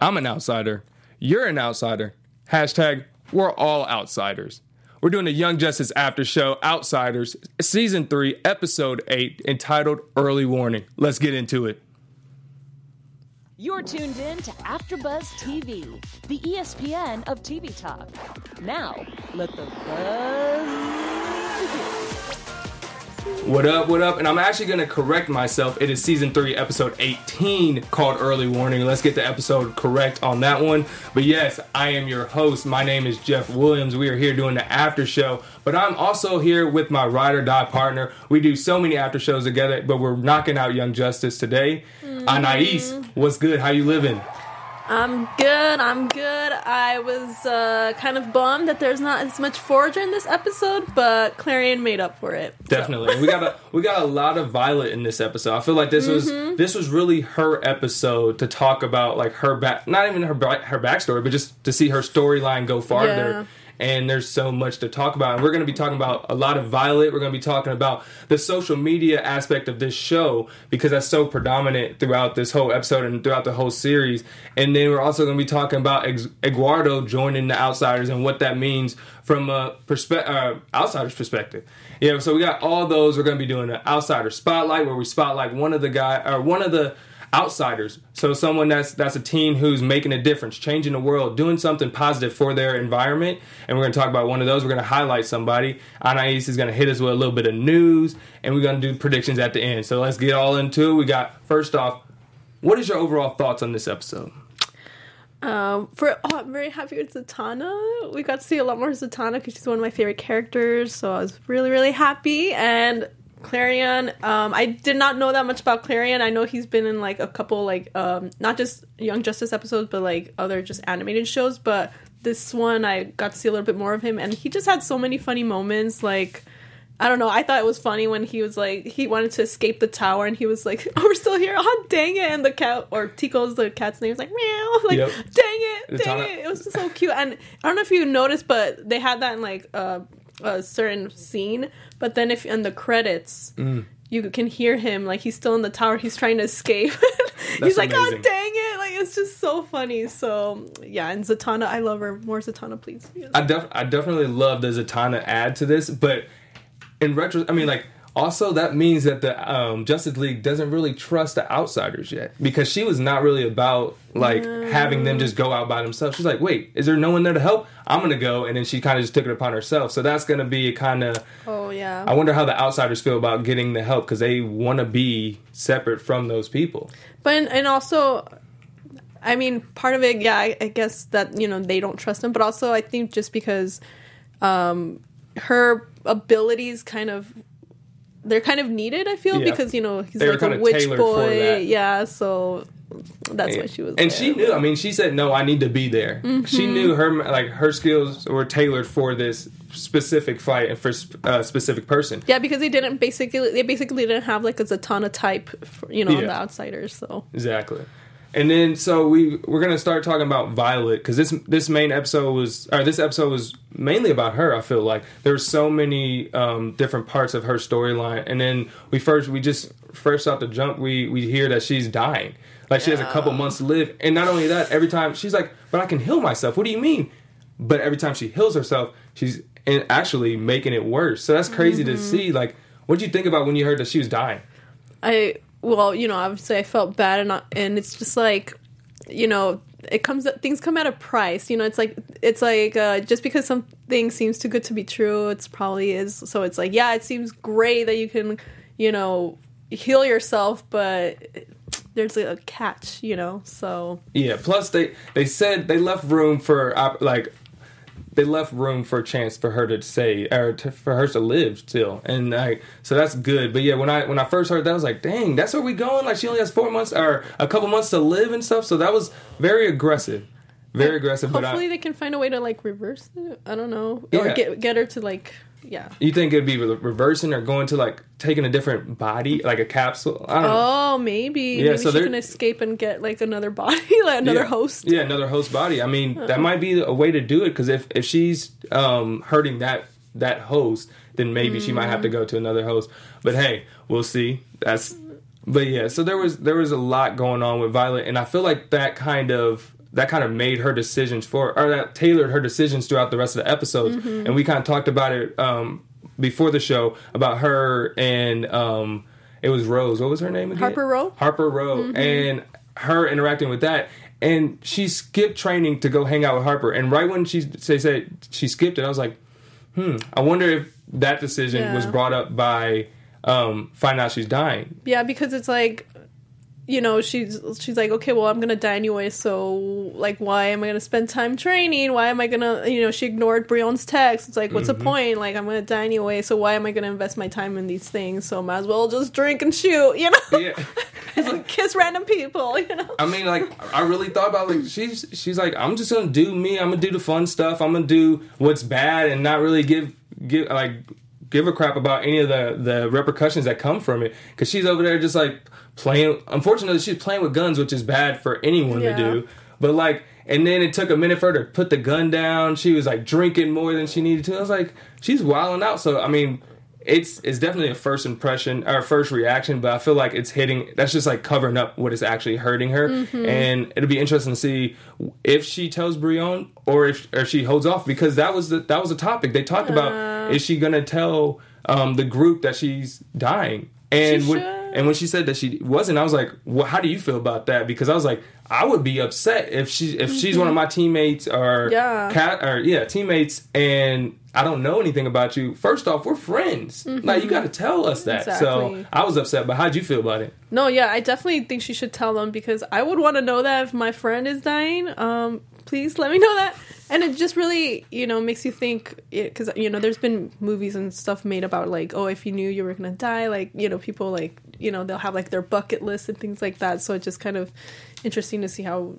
I'm an outsider. You're an outsider. Hashtag we're all outsiders. We're doing a Young Justice After Show Outsiders, Season 3, Episode 8, entitled Early Warning. Let's get into it. You're tuned in to AfterBuzz TV, the ESPN of TV talk. Now, let the buzz. What up, what up? And I'm actually going to correct myself. It is season 3, episode 18, called Early Warning. Let's get the episode correct on that one. But yes, I am your host. My name is Jeff Williams. We are here doing the after show. But I'm also here with my ride or die partner. We do so many after shows together, but we're knocking out Young Justice today. Mm-hmm. Anais, what's good? How you living? I'm good. I'm good. I was uh, kind of bummed that there's not as much Forager in this episode, but Klarion made up for it. so. Definitely. we got a we got a lot of Violet in this episode. I feel like this was this was really her episode to talk about like her back not even her her backstory, but just to see her storyline go farther. Yeah. And there's so much to talk about. And we're going to be talking about a lot of Violet. We're going to be talking about the social media aspect of this show because that's so predominant throughout this whole episode and throughout the whole series. And then we're also going to be talking about Eduardo joining the Outsiders and what that means from a perspe- uh, outsider's perspective. Yeah, so we got all those. We're going to be doing an outsider spotlight where we spotlight one of the guy or one of the outsiders. So someone that's that's a teen who's making a difference, changing the world, doing something positive for their environment. And we're going to talk about one of those. We're going to highlight somebody. Anais is going to hit us with a little bit of news, and we're going to do predictions at the end. So let's get all into it. We got first off, what is your overall thoughts on this episode? Um, for oh, I'm very happy with Zatanna. We got to see a lot more Zatanna because she's one of my favorite characters. So I was really, really happy. And Klarion, um, I did not know that much about Klarion. I know he's been in like a couple like um, not just Young Justice episodes, but like other just animated shows. But this one, I got to see a little bit more of him, and he just had so many funny moments. Like. I don't know. I thought it was funny when he was like he wanted to escape the tower and he was like, "Oh, we're still here! Oh, dang it!" And the cat or Teekl's the cat's name was like, "Meow!" Like, Yep. dang it, dang it! it. It was so cute. And I don't know if you noticed, but they had that in like uh, a certain scene. But then if in the credits, Mm. you can hear him like he's still in the tower. He's trying to escape. he's like, amazing. "Oh, dang it!" Like it's just so funny. So yeah, and Zatanna, I love her. More Zatanna, please. Yeah. I def- I definitely love the Zatanna add to this, but in retro, I mean, like also that means that the um, Justice League doesn't really trust the outsiders yet because she was not really about like having them just go out by themselves. She's like, wait, is there no one there to help? I'm gonna go, and then she kind of just took it upon herself. So that's gonna be kind of. Oh yeah. I wonder how the outsiders feel about getting the help because they want to be separate from those people. But and also, I mean, part of it, yeah, I, I guess that you know they don't trust them, but also I think just because um, her abilities kind of they're kind of needed. I feel Yeah. because you know he's They like a witch boy, yeah. So that's why she was. and there. she knew i mean she said no i need to be there she Mm-hmm. knew her like her skills were tailored for this specific fight and for a uh, specific person Yeah, because they didn't basically they basically didn't have like a Zatanna type, for, you know, on the outsiders. So exactly and then so we we're gonna start talking about violet because this this main episode was or this episode was mainly about her i feel like. There were so many um different parts of her storyline. And then we first we just first off the jump we we hear that she's dying. Like she has a couple months to live. And not only that every time she's like but i can heal myself. What do you mean? But every time she heals herself she's actually making it worse. So that's crazy to see. Like what did you think about when you heard that she was dying? I well, you know, obviously I felt bad, and and it's just like, you know, it comes things come at a price. You know, it's like it's like uh, just because something seems too good to be true, it's probably is. So it's like, yeah, it seems great that you can, you know, heal yourself, but there's a catch, you know. So Yeah. Plus, they they said they left room for like they left room for a chance for her to say or to, for her to live still, and like so that's good. But yeah, when I when I first heard that, I was like, dang, that's where we going. Like she only has four months or a couple months to live and stuff. So that was very aggressive, very aggressive. But hopefully I, they can find a way to like reverse it. I don't know, Yeah. or get get her to like, yeah. you think it'd be re- reversing or going to like taking a different body, like a capsule? I don't know. Oh, maybe. Yeah, maybe so she can escape and get like another body, like another yeah. host. Yeah, another host body. I mean, that might be a way to do it because if if she's um, hurting that that host, then maybe she might have to go to another host. But hey, we'll see. That's but yeah. So there was there was a lot going on with Violet, and I feel like that kind of that kind of made her decisions for or that tailored her decisions throughout the rest of the episodes. Mm-hmm. and we kind of talked about it um before the show about her and um it was Rose. What was her name again? Harper Row? Harper Row. And her interacting with that. And she skipped training to go hang out with Harper. And right when she say said she skipped it I was like hmm I wonder if that decision Yeah. was brought up by um finding out she's dying. Yeah, because it's like, you know, she's she's like, okay, well, I'm gonna die anyway, so like, why am I gonna spend time training? Why am I gonna, you know, she ignored Brion's text. It's like, what's Mm-hmm. the point? Like, I'm gonna die anyway, so why am I gonna invest my time in these things? So might as well just drink and shoot, you know, yeah kiss random people, you know. I mean, like, I really thought about like she's she's like, I'm just gonna do me. I'm gonna do the fun stuff. I'm gonna do what's bad and not really give give like give a crap about any of the the repercussions that come from it. Because she's over there just like playing. Unfortunately, she's playing with guns, which is bad for anyone Yeah. to do. But like, and then it took a minute for her to put the gun down. She was like drinking more than she needed to. I was like, she's wilding out. So I mean. It's it's definitely a first impression or first reaction, but I feel like it's hitting. That's just like covering up what is actually hurting her, mm-hmm. and it'll be interesting to see if she tells Brion or if or she holds off because that was the that was the topic they talked about. Uh, Is she gonna tell um, the group that she's dying? And She when, and when she said that she wasn't, I was like, well, how do you feel about that? Because I was like, I would be upset if she if she's one of my teammates or Yeah. cat or yeah teammates and I don't know anything about you. First off, we're friends. Like you got to tell us that. So I was upset, but how'd you feel about it? No, yeah, I definitely think she should tell them because I would want to know that if my friend is dying. Um, please let me know that. And it just really, you know, makes you think because you know, there's been movies and stuff made about like, oh, if you knew you were gonna die, like you know, people like you know they'll have like their bucket list and things like that. So it's just kind of interesting to see how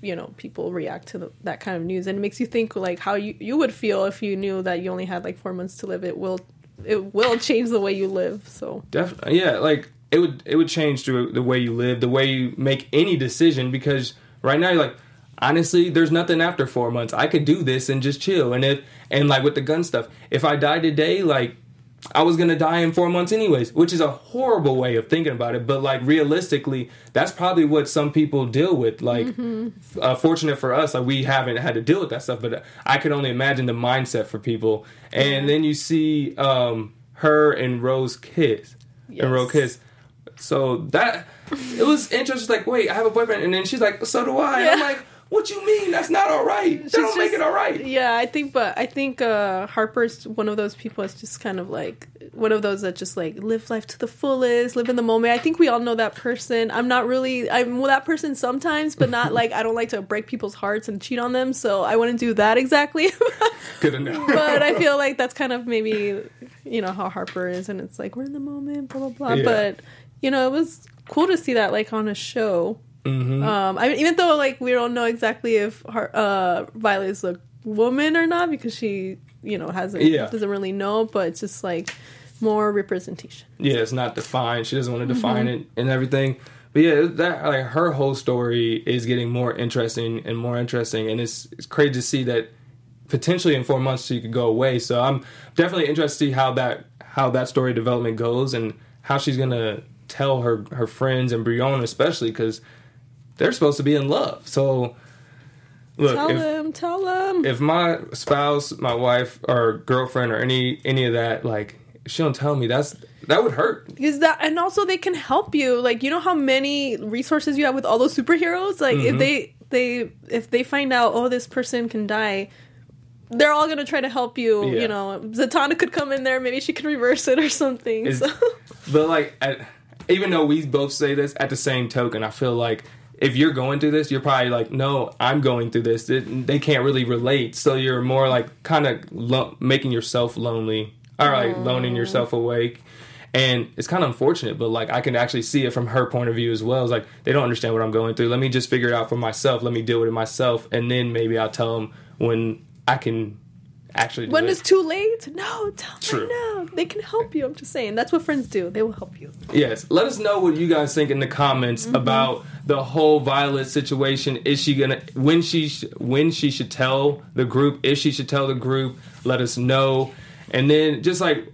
you know people react to the, that kind of news, and it makes you think like how you you would feel if you knew that you only had like four months to live. It will it will change the way you live. So Definitely, yeah. Like it would it would change through the way you live, the way you make any decision. Because right now you're like, honestly, there's nothing after four months. I could do this and just chill. And if and like with the gun stuff, if I die today, like I was gonna die in four months anyways, which is a horrible way of thinking about it. But like realistically, that's probably what some people deal with. Like, f- uh, fortunate for us, like we haven't had to deal with that stuff. But I could only imagine the mindset for people. And then you see um, her and Rose kiss, and Rose kiss. So that it was interesting. Like, wait, I have a boyfriend, and then she's like, so do I. And I'm like, what you mean? That's not all right. That She's don't make it all right. Yeah, I think, but I think uh, Harper's one of those people that's just kind of like one of those that just like live life to the fullest, live in the moment. I think we all know that person. I'm not really, I'm that person sometimes, but not like I don't like to break people's hearts and cheat on them, so I wouldn't do that exactly. Good enough. but I feel like that's kind of maybe you know how Harper is, and it's like we're in the moment, blah blah blah. Yeah. But you know, it was cool to see that like on a show. Mm-hmm. Um, I mean, even though like we don't know exactly if Har- uh, Violet is a woman or not because she you know hasn't Yeah. doesn't really know, but it's just like more representation. yeah, it's not defined. She doesn't want to define Mm-hmm. it and everything. But yeah, that like her whole story is getting more interesting and more interesting, and it's it's crazy to see that potentially in four months she could go away. So I'm definitely interested to see how that how that story development goes and how she's gonna tell her her friends and Brianna especially because they're supposed to be in love. So look, Tell if, them, tell them. if my spouse, my wife, or girlfriend, or any any of that, like she don't tell me, that's that would hurt. Because that, and also they can help you. Like you know how many resources you have with all those superheroes. Like Mm-hmm. if they they if they find out, oh, this person can die, they're all gonna try to help you. Yeah. You know, Zatanna could come in there. Maybe she could reverse it or something. So. But like, even though we both say this, at the same token, I feel like if you're going through this, you're probably like, no, I'm going through this. It- they can't really relate, so you're more like kind of lo- making yourself lonely, or like loaning yourself awake. And it's kind of unfortunate, but like I can actually see it from her point of view as well. It's like they don't understand what I'm going through. Let me just figure it out for myself. Let me deal with it myself, and then maybe I'll tell them when I can actually. Do when it. it's too late, no, tell True. them now. They can help you. I'm just saying. That's what friends do. They will help you. Yes. Let us know what you guys think in the comments mm-hmm. about the whole Violet situation. Is she gonna when she sh- when she should tell the group? If she should tell the group, let us know. And then just like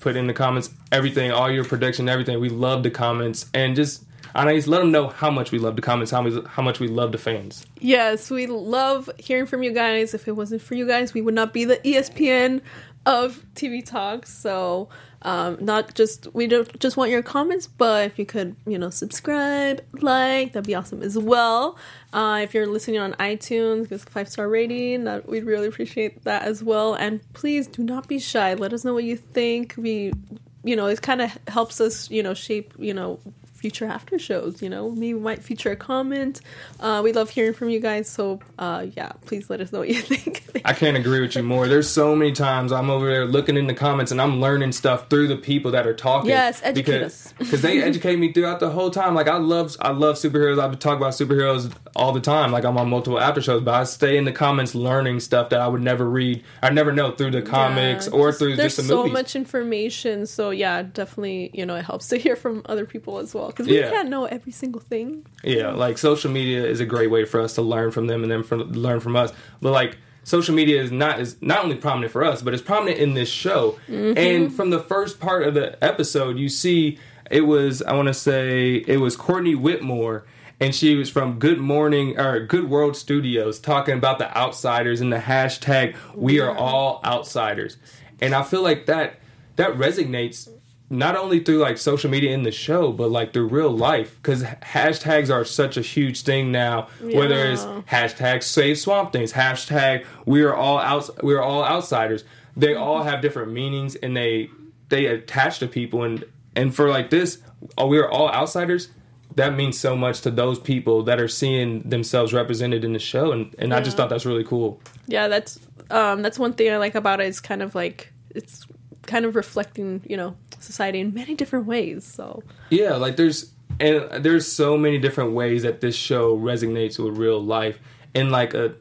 put in the comments everything, all your prediction, everything. We love the comments and just Anais, let them know how much we love the comments, how much, how much we love the fans. Yes, we love hearing from you guys. If it wasn't for you guys, we would not be the ESPN of TV Talk. So, um, not just we don't just want your comments, but if you could, you know, subscribe, like, that'd be awesome as well. Uh, if you're listening on iTunes, give us a five star rating. That we'd really appreciate that as well. And please do not be shy. Let us know what you think. We, you know, it kind of helps us, you know, shape, you know, future after shows. You know, maybe we might feature a comment. Uh, we love hearing from you guys. So, uh, yeah, please let us know what you think. I can't agree with you more. There's so many times I'm over there looking in the comments and I'm learning stuff through the people that are talking. Yes, educate because, us. Because they educate me throughout the whole time. Like I love, I love superheroes. I talk about superheroes all the time. Like I'm on multiple after shows, but I stay in the comments learning stuff that I would never read. I never know through the comics Yeah, or through there's just the so movies. much information. So yeah, definitely, you know, it helps to hear from other people as well because we Yeah. can't know every single thing. Yeah, like social media is a great way for us to learn from them and then from learn from us. But like social media is not is not only prominent for us, but it's prominent in this show. Mm-hmm. And from the first part of the episode, you see it was I want to say it was Courtney Whitmore and she was from Good Morning or Good World Studios talking about the outsiders and the hashtag we are all outsiders. And I feel like that that resonates not only through like social media in the show, but like through real life. Because hashtags are such a huge thing now. Whether it's Yeah. hashtag save swamp things, hashtag we are all outs we are all outsiders. They all have different meanings and they they attach to people and and for like this, oh, we are all outsiders. That means so much to those people that are seeing themselves represented in the show, and, and I just thought that's really cool. Yeah, that's um, that's one thing I like about it. It's kind of like it's kind of reflecting, you know, society in many different ways. So Yeah, like there's and there's so many different ways that this show resonates with real life in like a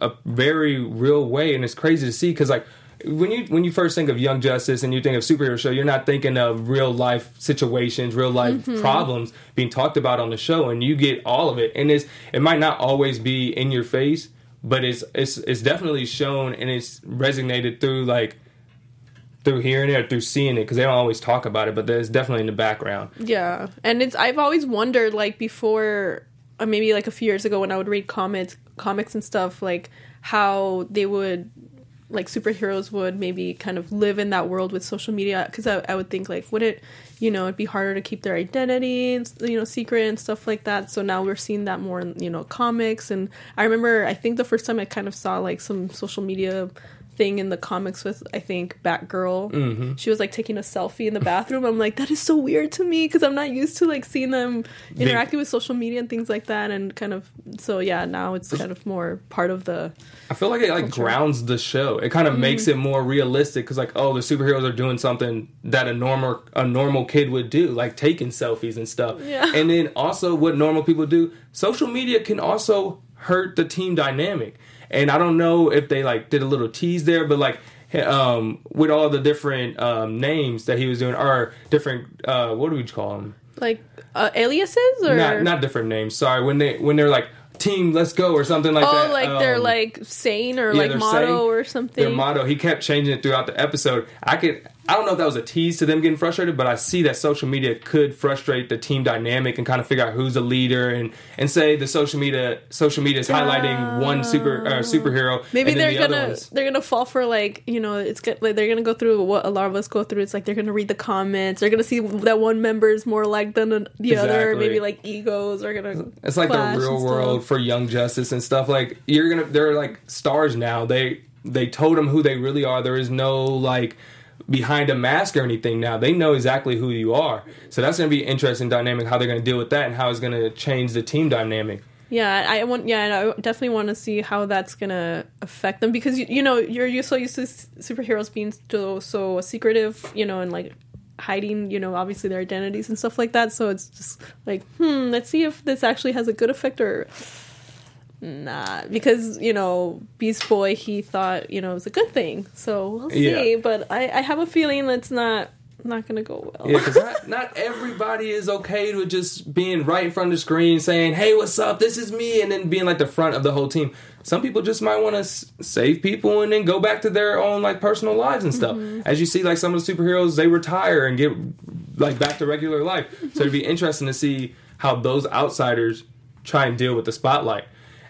a very real way, and it's crazy to see because like when you when you first think of Young Justice and you think of superhero show, you're not thinking of real life situations, real life mm-hmm. problems being talked about on the show, and you get all of it. And it's it might not always be in your face, but it's it's it's definitely shown and it's resonated through like through hearing it or through seeing it because they don't always talk about it, but it's definitely in the background. yeah, and it's I've always wondered like before, uh, maybe like a few years ago when I would read comics, comics and stuff, like how they would like superheroes would maybe kind of live in that world with social media because I, I would think like would it you know it'd be harder to keep their identity you know secret and stuff like that so now we're seeing that more in you know comics and i remember i think the first time i kind of saw like some social media thing in the comics with I think Batgirl. Mm-hmm. She was like taking a selfie in the bathroom. I'm like, that is so weird to me because I'm not used to like seeing them interacting with social media and things like that. And kind of so yeah, now it's kind of more part of the I feel like it like grounds the show. It kind of makes it more realistic because like oh the superheroes are doing something that a normal a normal kid would do like taking selfies and stuff. Yeah. And then also what normal people do. Social media can also hurt the team dynamic. And I don't know if they like did a little tease there, but like um with all the different um names that he was doing or different uh what do we call them? like uh, aliases or Not not different names. Sorry when they when they're like team let's go or something like oh that. Oh, like they're like saying or yeah, like motto saying, or something. their motto. He kept changing it throughout the episode. I could I don't know if that was a tease to them getting frustrated, but I see that social media could frustrate the team dynamic and kind of figure out who's the leader and and say the social media social media is highlighting one super uh, superhero. Maybe they're the gonna they're gonna fall for like you know it's good like they're gonna go through what a lot of us go through. It's like they're gonna read the comments. They're gonna see that one member is more like than the other. Maybe like egos are gonna. It's like the real stuff. world for Young Justice and stuff. Like you're gonna, they're like stars now. They they told them who they really are. There is no like behind a mask or anything now. They know exactly who you are. So that's gonna be an interesting dynamic how they're gonna deal with that and how it's gonna change the team dynamic. Yeah, I want. Yeah, I definitely want to see how that's gonna affect them because you, you know you're you're so used to superheroes being so so secretive, you know, and like hiding, you know, obviously their identities and stuff like that. So it's just like, hmm, let's see if this actually has a good effect or not. Because you know, Beast Boy, he thought you know it was a good thing. So we'll see. Yeah. But I I have a feeling that's not not gonna go well. Yeah, because not, not everybody is okay with just being right in front of the screen saying, hey, what's up? This is me. And then being like the front of the whole team. Some people just might want to s- save people and then go back to their own like personal lives and stuff. Mm-hmm. As you see, like some of the superheroes, they retire and get like back to regular life. So it'd be interesting to see how those outsiders try and deal with the spotlight.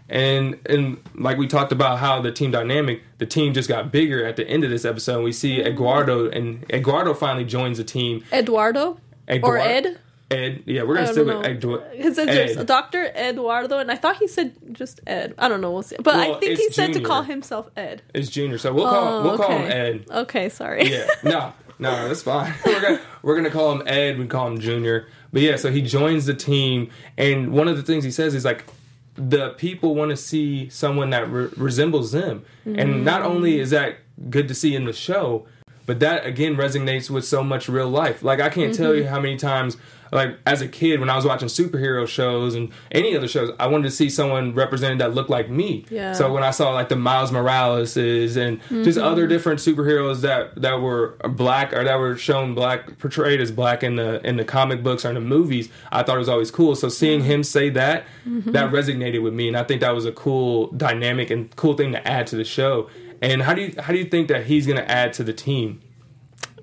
And and like we talked about how the team dynamic, the team just got bigger at the end of this episode. We see mm-hmm. Eduardo and Eduardo finally joins the team. Eduardo or Ed. Ed, yeah, we're gonna know. with Eduardo. His there's Doctor Eduardo, and I thought he said just Ed. I don't know. We'll see. But I think he said to call himself Ed. It's Junior, so we'll call Oh, we'll call him. Oh, Ed. Okay, sorry. Yeah, no, no, that's fine. we're gonna we're gonna call him Ed. We call him Junior. But yeah, so he joins the team, and one of the things he says is like, the people want to see someone that re- resembles them, and mm-hmm. not only is that good to see in the show, but that again resonates with so much real life. Like I can't tell you mm-hmm. how many times. Like as a kid, when I was watching superhero shows and any other shows, I wanted to see someone represented that looked like me. Yeah. So when I saw like the Miles Moraleses and just Mm-hmm. other different superheroes that that were black or that were shown black portrayed as black in the in the comic books or in the movies, I thought it was always cool. So seeing him say that Mm-hmm. that resonated with me, and I think that was a cool dynamic and cool thing to add to the show. And how do you how do you think that he's going to add to the team,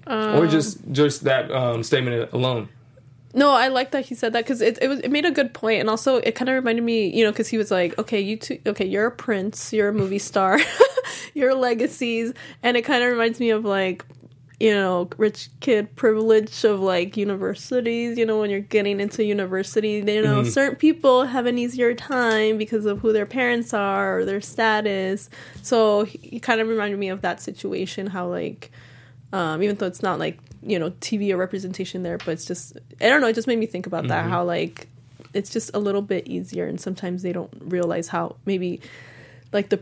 Um, or just just that um, statement alone? No, I like that he said that because it it, was, it made a good point, and also it kind of reminded me, you know, because he was like, okay, you two, okay, you're a prince, you're a movie star, you're legacies, and it kind of reminds me of like, you know, rich kid privilege of like universities. You know, when you're getting into university, you know, certain people have an easier time because of who their parents are or their status. So he, he kind of reminded me of that situation, how like um, even though it's not like you know TV or representation there, but it's just I don't know. It just made me think about that. How like it's just a little bit easier, and sometimes they don't realize how maybe like the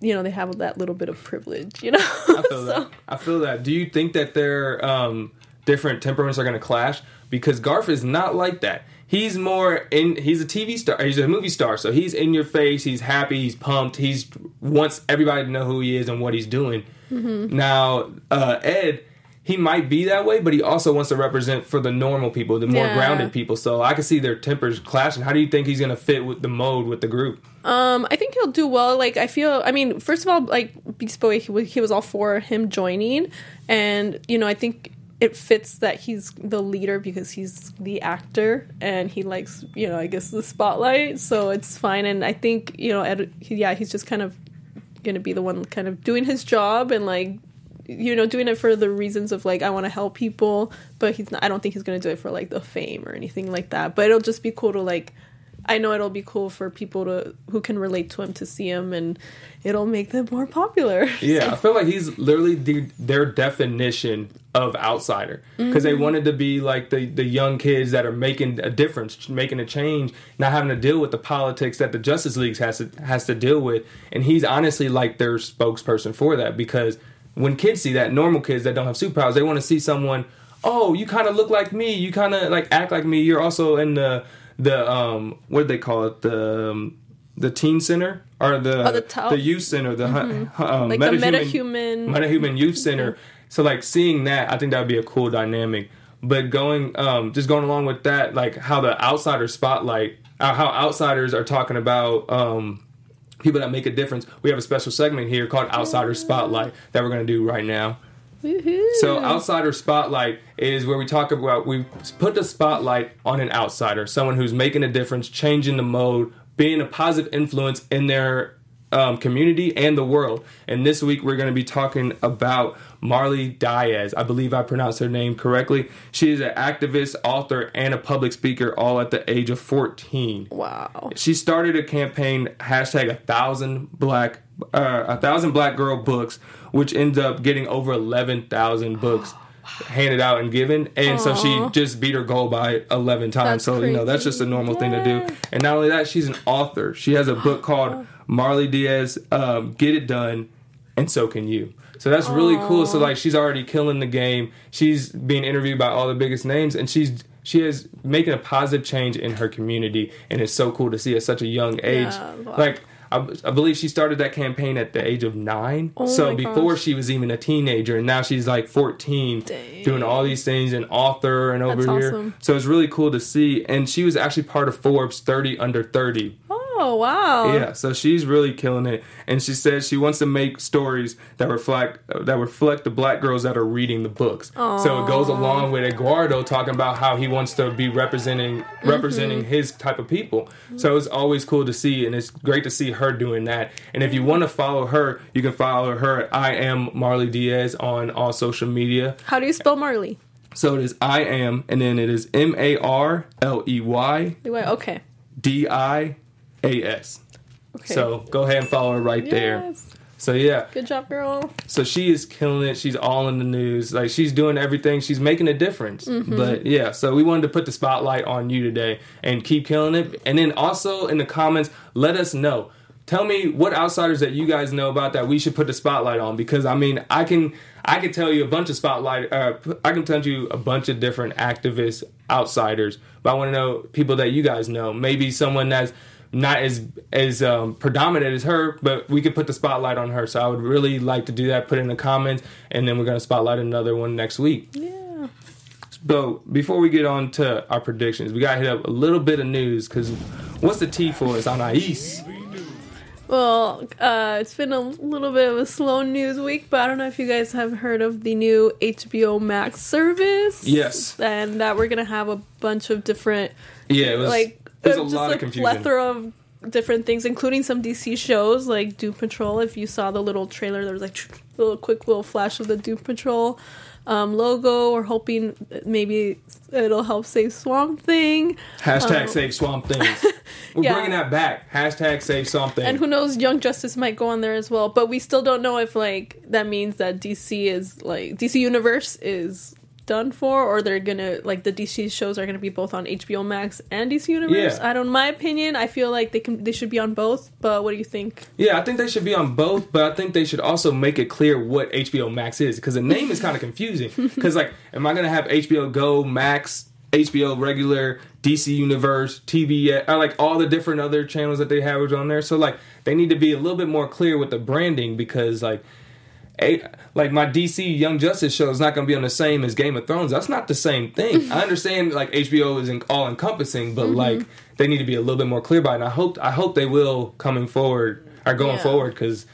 you know they have that little bit of privilege. You know, I feel that. I feel that. Do you think that their um, different temperaments are going to clash? Because Garth is not like that. He's more in. He's a TV star. He's a movie star. So he's in your face. He's happy. He's pumped. He's wants everybody to know who he is and what he's doing. Now, uh, Ed. He might be that way, but he also wants to represent for the normal people, the more Yeah. grounded people. So I can see their tempers clashing. How do you think he's going to fit with the mode with the group? Um, I think he'll do well. Like, I feel, I mean, first of all, like Beast Boy, he, wa- he was all for him joining, and you know, I think it fits that he's the leader because he's the actor and he likes, you know, I guess the spotlight. So it's fine, and I think you know, Ed, he, yeah, he's just kind of gonna be the one kind of doing his job and like you know doing it for the reasons of like I want to help people, but he's not. I don't think he's gonna do it for like the fame or anything like that. But it'll just be cool to like. I know it'll be cool for people to who can relate to him to see him, and it'll make them more popular. Yeah, I feel like he's literally the, their definition of outsider because they mm-hmm. wanted to be like the the young kids that are making a difference, making a change, not having to deal with the politics that the Justice League has to has to deal with. And he's honestly like their spokesperson for that because when kids see that, normal kids that don't have superpowers, they want to see someone. Oh, you kind of look like me. You kind of like act like me. You're also in the the um what do they call it the um, the teen center or the Oh, the the youth center the hu- um, Like the metahuman- metahuman youth center so like seeing that i think that would be a cool dynamic but going um just going along with that like how the outsider spotlight uh, how outsiders are talking about um people that make a difference we have a special segment here called outsider spotlight that we're going to do right now Woohoo. so outsider spotlight is where we talk about we put the spotlight on an outsider, someone who's making a difference, changing the mode, being a positive influence in their um, community and the world. And this week we're going to be talking about Marley Dias. I believe I pronounced her name correctly. She is an activist, author, and a public speaker, all at the age of 14 wow. she started a campaign hashtag a thousand black uh, a thousand black girl books which ends up getting over 11,000 books handed out and given. And so she just beat her goal by 11 times. That's so you know that's just a normal thing to do. and not only that she's an author. She has a book called marley dias um, get it done and so can you so that's really cool so like she's already killing the game she's being interviewed by all the biggest names and she's she is making a positive change in her community and it's so cool to see at such a young age Yeah, wow. like I, I believe she started that campaign at the age of nine so Oh my before gosh. she was even a teenager and now she's like 14 Dang. doing all these things and author and over That's here awesome. so it's really cool to see and she was actually part of forbes 30 under 30 Oh, Oh wow. Yeah, so she's really killing it, and she says she wants to make stories that reflect that reflect the black girls that are reading the books. So it goes along with Eduardo talking about how he wants to be representing mm-hmm. representing his type of people. So it's always cool to see, and it's great to see her doing that. And if you mm-hmm. want to follow her, you can follow her at I am Marley Dias on all social media. How do you spell Marley? So it is I am, and then it is M A R L E Y Okay. D I A S. Okay. So go ahead and follow her right there. So yeah, Good job, girl. so she is killing it. She's all in the news. Like she's doing everything. She's making a difference. Mm-hmm. But yeah, so we wanted to put the spotlight on you today and keep killing it. And then also in the comments, let us know. Tell me what outsiders that you guys know about that we should put the spotlight on because I mean I can I can tell you a bunch of spotlight uh, I can tell you a bunch of different activists outsiders but I want to know people that you guys know maybe someone that's not as as um, predominant as her, but we could put the spotlight on her. So I would really like to do that. Put it in the comments, and then we're gonna spotlight another one next week. Yeah. So before we get on to our predictions, we gotta hit up a little bit of news because what's the T for us Anais? Well, uh, it's been a little bit of a slow news week, but I don't know if you guys have heard of the new HBO Max service. Yes. And that we're gonna have a bunch of different Yeah, it was like there's a just lot like of confusion. plethora of different things, including some DC shows like Doom Patrol. If you saw the little trailer, there was like a little quick little flash of the Doom Patrol um, logo. We're hoping maybe it'll help save Swamp Thing. Hashtag Um, save Swamp Things. We're Yeah. bringing that back. Hashtag save something. And who knows, Young Justice might go on there as well. But we still don't know if like that means that DC is like DC Universe is done for, or they're gonna like the DC shows are gonna be both on HBO Max and DC Universe. Yeah. I don't. My opinion, I feel like they can they should be on both. But what do you think? Yeah, I think they should be on both, but I think they should also make it clear what HBO Max is because the name is kind of confusing. Because like, am I gonna have HBO Go, Max, HBO regular, DC Universe, TBS, or uh, like all the different other channels that they have on there? So like, they need to be a little bit more clear with the branding because like. Like my DC Young Justice show is not going to be on the same as Game of Thrones. That's not the same thing. I understand like HBO is all encompassing, but mm-hmm. like they need to be a little bit more clear by it. And I hope I hope they will coming forward or going Yeah. forward because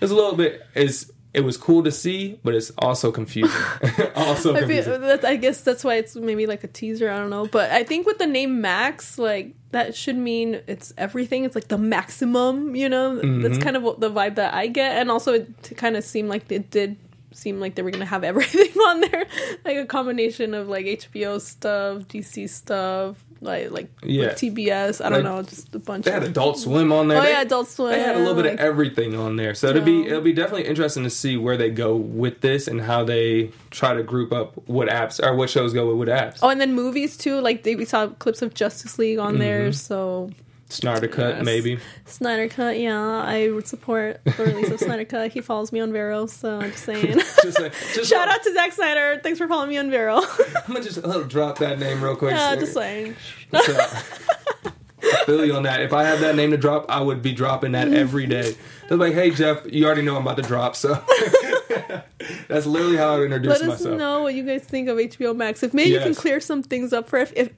it's a little bit it's it was cool to see, but it's also confusing. also I feel confusing. I guess that's why it's maybe like a teaser. I don't know, but I think with the name Max, like that should mean it's everything. It's like the maximum, you know. That's mm-hmm. kind of what the vibe that I get, and also it kind of seemed like it did seem like they were gonna have everything on there, like a combination of like HBO stuff, DC stuff, like like Yeah. with TBS. I don't Like, know, just a bunch. They had of Adult Swim on there. Oh They- yeah, Adult Swim. They had a little bit like- of everything on there, so it'll be it'll be definitely interesting to see where they go with this and how they try to group up what apps or what shows go with what apps. Oh, and then movies too. Like they, we saw clips of Justice League on there, Mm-hmm. so Snyder cut Yes. maybe. Snyder Cut, yeah, I would support the release of Snyder Cut. He follows me on Vero, so I'm just saying. Just, like, just Shout out to Zack Snyder. Thanks for following me on Vero. I'm gonna just uh, drop that name real quick. yeah, just saying. So, I feel you on that. If I had that name to drop, I would be dropping that every day. They're like, "Hey Jeff, you already know I'm about to drop," so that's literally how I introduce myself. Let us myself. know what you guys think of HBO Max. If maybe you can clear some things up for if, if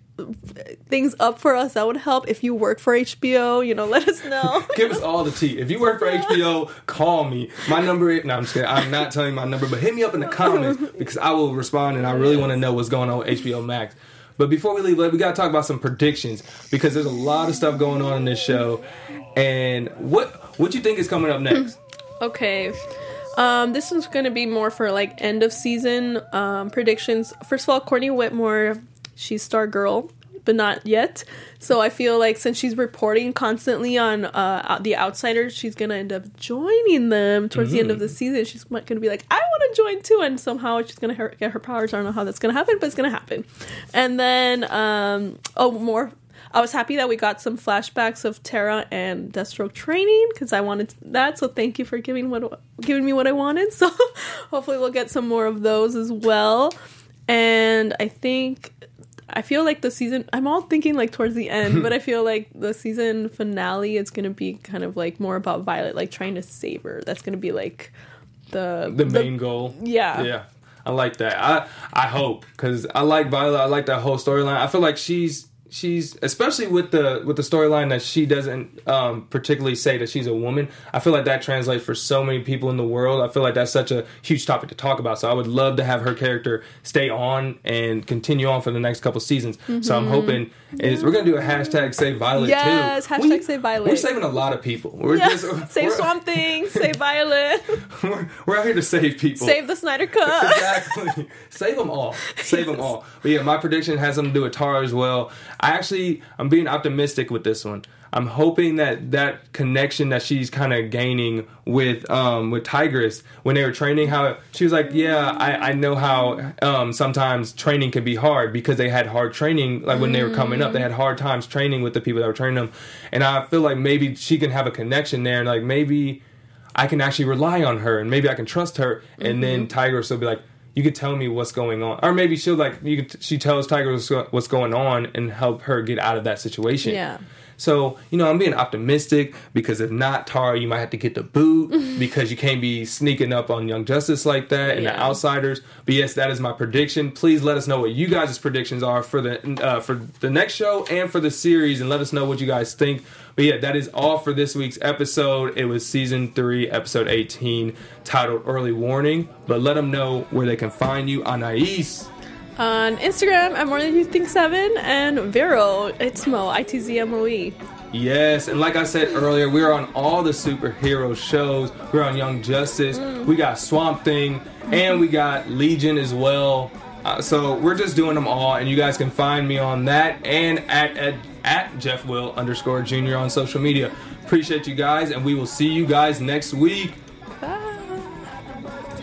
things up for us, that would help. If you work for HBO, you know, let us know. Give us all the tea. If you work for HBO, call me. My number is no, I'm just kidding. I'm not telling you my number, but hit me up in the comments because I will respond and I really want to know what's going on with HBO Max. But before we leave, we got to talk about some predictions because there's a lot of stuff going on in this show. And what what you think is coming up next? Okay. Um, this one's going to be more for like end of season um, predictions. First of all, Courtney Whitmore, she's Star Girl, but not yet. So I feel like since she's reporting constantly on uh, The Outsiders, she's going to end up joining them towards the end of the season. She's going to be like, I want to join too. And somehow she's going to get her powers. I don't know how that's going to happen, but it's going to happen. And then, um, oh, more I was happy that we got some flashbacks of Terra and Deathstroke training because I wanted that. So thank you for giving what giving me what I wanted. So hopefully we'll get some more of those as well. And I think I feel like the season. I'm all thinking like towards the end, but I feel like the season finale is gonna be kind of like more about Violet, like trying to save her. That's gonna be like the The main goal. yeah Yeah, I like that. I I hope because I like Violet. I like that whole storyline. I feel like she's she's especially with the with the storyline that she doesn't um, particularly say that she's a woman. I feel like that translates for so many people in the world. I feel like that's such a huge topic to talk about. So I would love to have her character stay on and continue on for the next couple seasons. So I'm hoping is we're gonna do a hashtag Save Violet Yes, too. hashtag Save Violet. We're saving a lot of people. We're Yeah. just- Save we're- Swamp Thing. Save Violet. We're, we're out here to save people. Save the Snyder Cut. exactly. Save them all. Save them all. But yeah, my prediction has something to do with Terra as well. I actually, I'm being optimistic with this one. I'm hoping that that connection that she's kind of gaining with um with Tigress when they were training, how she was like, yeah, I, I know how um sometimes training can be hard because they had hard training like when they were coming up, they had hard times training with the people that were training them, and I feel like maybe she can have a connection there, and like maybe. I can actually rely on her and maybe I can trust her. And then Tigress will be like, you could tell me what's going on, or maybe she'll like you. Could, she tells Tigress what's going on and help her get out of that situation. Yeah. So you know, I'm being optimistic because if not, Terra, you might have to get the boot because you can't be sneaking up on Young Justice like that and the outsiders. But yes, that is my prediction. Please let us know what you guys' predictions are for the uh, for the next show and for the series, and let us know what you guys think. But yeah, that is all for this week's episode. It was season three, episode 18, titled "Early Warning." But let them know where they can find you, on Anais. On Instagram, I'm more than you think seven, and Vero, it's Mo, I T Z M O E. Yes, and like I said earlier, we're on all the superhero shows. We're on Young Justice. We got Swamp Thing, and we got Legion as well. Uh, so we're just doing them all, and you guys can find me on that and at at, at Jeff Will underscore Junior on social media. Appreciate you guys, and we will see you guys next week.